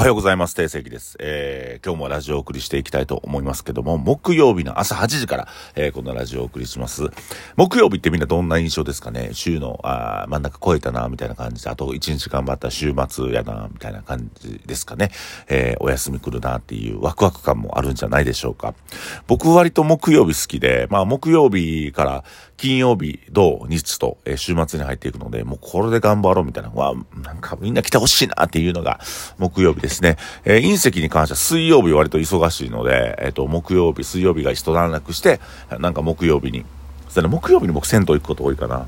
おはようございます。定石です。えー、今日もラジオをお送りしていきたいと思いますけども、木曜日の朝8時から、えー、このラジオをお送りします。木曜日ってみんなどんな印象ですかね？週の、あ真ん中超えたな、みたいな感じで、あと1日頑張った週末やな、みたいな感じですかね？えー、お休み来るなっていうワクワク感もあるんじゃないでしょうか。僕割と木曜日好きで、まあ木曜日から金曜日、土、日と、えー、週末に入っていくので、もうこれで頑張ろうみたいな、わ、なんかみんな来てほしいなっていうのが木曜日ですね。えー、隕石に関しては水曜日割と忙しいので、えっ、ー、と、木曜日、水曜日が一段落して、なんか木曜日に、それ木曜日に僕銭湯行くこと多いかな。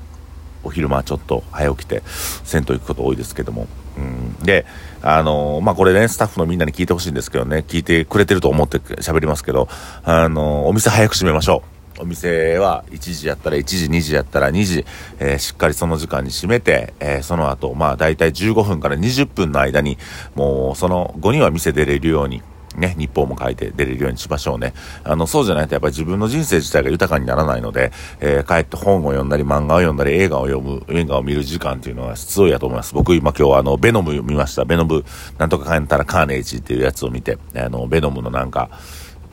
お昼間ちょっと早起きて銭湯行くこと多いですけども。うん、で、あのー、まあ、これね、スタッフのみんなに聞いてほしいんですけどね、聞いてくれてると思って喋りますけど、あのー、お店早く閉めましょう。お店は1時やったら1時、2時やったら2時、えー、しっかりその時間に閉めて、えー、その後、まあ大体15分から20分の間に、もうその後には店出れるように、ね、日報も書いて出れるようにしましょうね。あの、そうじゃないとやっぱり自分の人生自体が豊かにならないので、えー、帰って本を読んだり漫画を読んだり映画を読む、映画を見る時間っていうのは必要やと思います。僕今今日はあの、ベノム見ました。ベノム、なんとか帰ったらカーネージっていうやつを見て、あの、ベノムのなんか、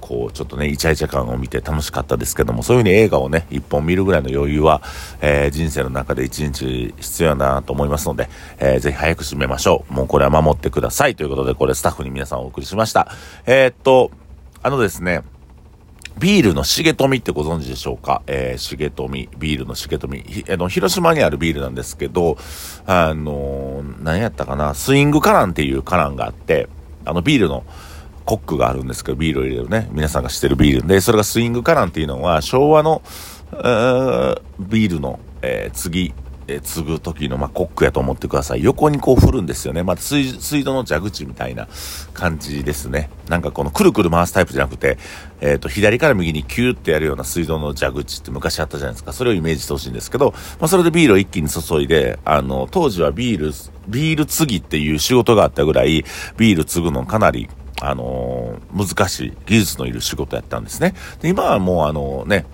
こう、ちょっとね、イチャイチャ感を見て楽しかったですけども、そういう風に映画をね、一本見るぐらいの余裕は、えー、人生の中で一日必要だなと思いますので、えー、ぜひ早く締めましょう。もうこれは守ってください。ということで、これスタッフに皆さんお送りしました。えー、っと、あのですね、ビールの重富ってご存知でしょうか？えー、重富、ビールの重富。あの、広島にあるビールなんですけど、あのー、何やったかな、スイングカランっていうカランがあって、あの、ビールの、コックがあるんですけど、ビールを入れるね。皆さんが知ってるビールで、それがスイングカランっていうのは、昭和の、ビールの、えー、次、え、継ぐ時の、まあ、コックやと思ってください。横にこう振るんですよね。また水、水道の蛇口みたいな感じですね。なんかこのくるくる回すタイプじゃなくて、えっ、ー、と、左から右にキューってやるような水道の蛇口って昔あったじゃないですか。それをイメージしてほしいんですけど、まあ、それでビールを一気に注いで、あの、当時はビール、ビール継ぎっていう仕事があったぐらい、ビール継ぐのかなりあのー、難しい技術のいる仕事やったんですね。で今はもうあのね、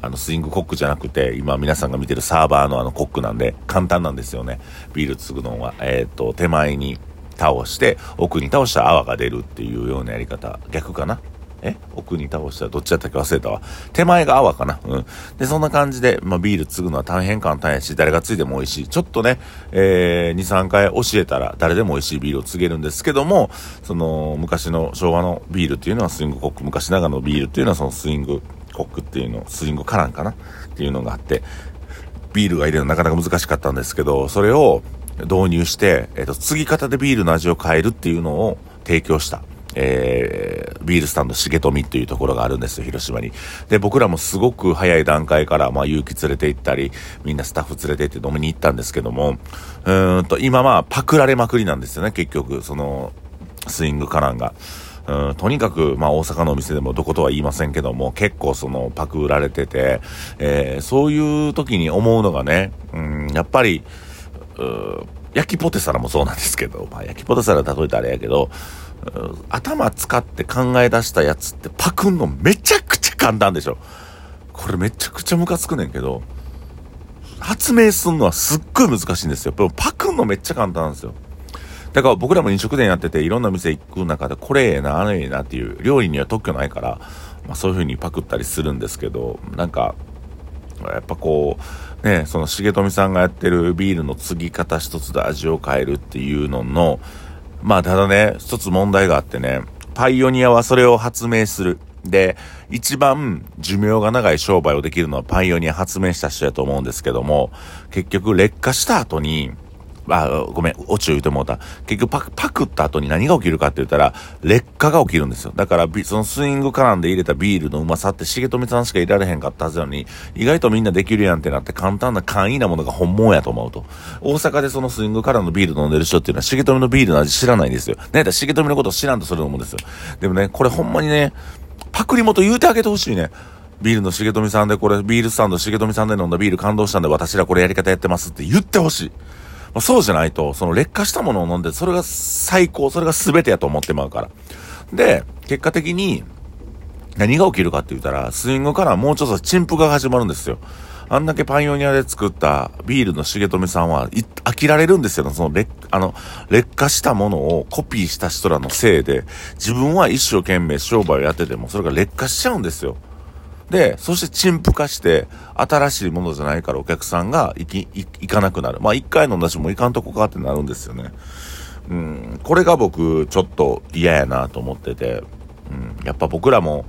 あのスイングコックじゃなくて、今皆さんが見てるサーバーのあのコックなんで簡単なんですよね。ビール継ぐのは。えっ、ー、と、手前に倒して、奥に倒したら泡が出るっていうようなやり方。逆かな？え？奥に倒したらどっちだったっけ？忘れたわ。手前が泡かなうん。で、そんな感じで、まあ、ビール継ぐのは大変簡単やし、誰が継いでも美味しい。ちょっとね、えー、2、3回教えたら誰でも美味しいビールを継げるんですけども、その、昔の昭和のビールっていうのはスイングコック、昔ながらのビールっていうのはそのスイングコックっていうの、スイングカランかな？っていうのがあって、ビールが入れるのなかなか難しかったんですけど、それを導入して、えっ、ー、と、継ぎ方でビールの味を変えるっていうのを提供した。えー、ビールスタンド重富っていうところがあるんですよ、広島に。で、僕らもすごく早い段階から、まあ、勇気連れて行ったり、みんなスタッフ連れて行って飲みに行ったんですけども、うんと、今まあ、パクられまくりなんですよね、結局、その、スイングカランが。うん、とにかく、まあ、大阪のお店でもどことは言いませんけども、結構その、パクられてて、えー、そういう時に思うのがね、うん、やっぱり、焼きポテサラもそうなんですけど、まあ、焼きポテサラ例えたらあれやけど、頭使って考え出したやつってパクんのめちゃくちゃ簡単でしょ。これめちゃくちゃムカつくねんけど、発明すんのはすっごい難しいんですよ。パクんのめっちゃ簡単なんですよ。だから僕らも飲食店やってていろんな店行く中でこれええな、あれええなっていう料理には特許ないから、まあそういう風にパクったりするんですけど、なんか、やっぱこう、ね、その重富さんがやってるビールの継ぎ方一つで味を変えるっていうのの、まあただね、一つ問題があってね、パイオニアはそれを発明する。で、一番寿命が長い商売をできるのはパイオニア発明した人やと思うんですけども、結局劣化した後に、あ、ごめん、オチを言うてもうた。結局パク、パクった後に何が起きるかって言ったら、劣化が起きるんですよ。だから、そのスイング絡んで入れたビールのうまさって、重富さんしか入れられへんかったはずなのに、意外とみんなできるやんってなって簡単な簡易なものが本物やと思うと。大阪でそのスイングからのビール飲んでる人っていうのは、重富のビールの味知らないんですよ。ねだ重富のこと知らんとそれ思うんですよ。でもね、これほんまにね、パクリ元言うてあげてほしいね。ビールの重富さんでこれ、ビールスタンド重富さんで飲んだビール感動したんで私らこれやり方やってますって言ってほしい。まあ、そうじゃないと、その劣化したものを飲んで、それが最高、それが全てやと思ってまうから。で、結果的に、何が起きるかって言ったら、スイングからもうちょっと陳腐が始まるんですよ。あんだけパイオニアで作ったビールの重富さんは、飽きられるんですよ。その劣、あの、劣化したものをコピーした人らのせいで、自分は一生懸命商売をやってても、それが劣化しちゃうんですよ。で、そして陳腐化して、新しいものじゃないからお客さんが行き、行かなくなる。まあ一回飲んだしもいかんとこかってなるんですよね。うん、これが僕、ちょっと嫌やなと思ってて、うん、やっぱ僕らも、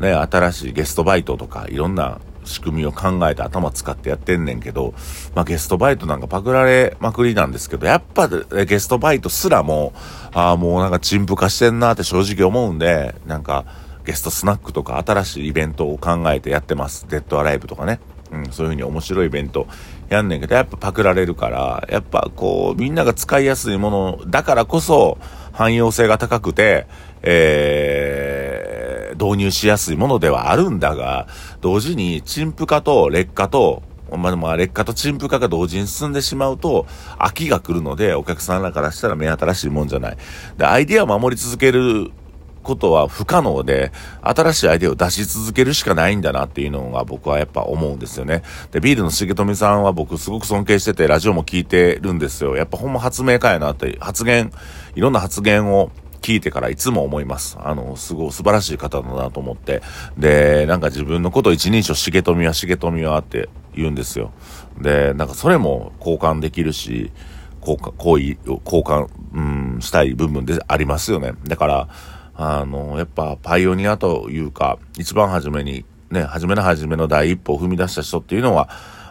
ね、新しいゲストバイトとか、いろんな仕組みを考えて頭使ってやってんねんけど、まあゲストバイトなんかパクられまくりなんですけど、やっぱゲストバイトすらも、ああ、もうなんか陳腐化してんなって正直思うんで、なんか、ゲストスナックとか新しいイベントを考えてやってます。デッドアライブとかね。うん、そういう風に面白いイベントやんねんけど、やっぱパクられるから、やっぱこう、みんなが使いやすいものだからこそ、汎用性が高くて、えー、導入しやすいものではあるんだが、同時に陳腐化と劣化と、まあ、まあ、劣化と陳腐化が同時に進んでしまうと、飽きが来るので、お客さんらからしたら目新しいもんじゃない。で、アイディアを守り続けることは不可能で、新しいアイデアを出し続けるしかないんだなっていうのが僕はやっぱ思うんですよね。で、ビールの重富さんは僕すごく尊敬してて、ラジオも聞いてるんですよ。やっぱほんま発明家やなって、発言、いろんな発言を聞いてからいつも思います。あの、すごい素晴らしい方だなと思って。で、なんか自分のこと一人称重富は重富はって言うんですよ。で、なんかそれも交換できるし、交換、行為を交換、うん、したい部分でありますよね。だから、あの、やっぱパイオニアというか、一番初めに、ね、初めの初めの第一歩を踏み出した人っていうのは、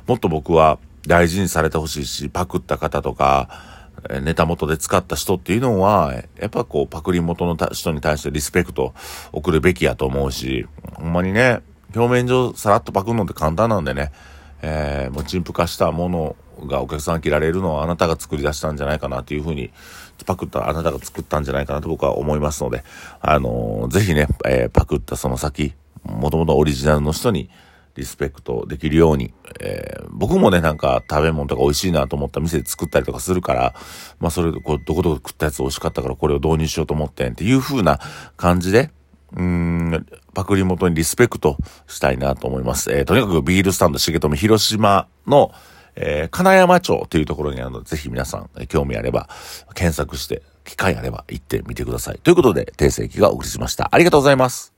もっと僕は大事にされてほしいし、パクった方とか、ネタ元で使った人っていうのは、やっぱこう、パクリ元の人に対してリスペクト送るべきやと思うし、ほんまにね、表面上さらっとパクるのって簡単なんでね、えー、もう陳腐化したものがお客さん切られるのはあなたが作り出したんじゃないかなっていうふうに、パクったあなたが作ったんじゃないかなと僕は思いますので、あのー、ぜひね、えー、パクったその先、もともとオリジナルの人にリスペクトできるように、えー、僕もね、なんか食べ物とか美味しいなと思った店で作ったりとかするから、まあそれでこう、どこどこ食ったやつ美味しかったからこれを導入しようと思ってんっていう風な感じで、うん、パクリ元にリスペクトしたいなと思います。えー、とにかくビールスタンド重富広島の、えー、金山町というところにあるので、ぜひ皆さん、え興味あれば、検索して、機会あれば行ってみてください。ということで、訂正機がお送りしました。ありがとうございます。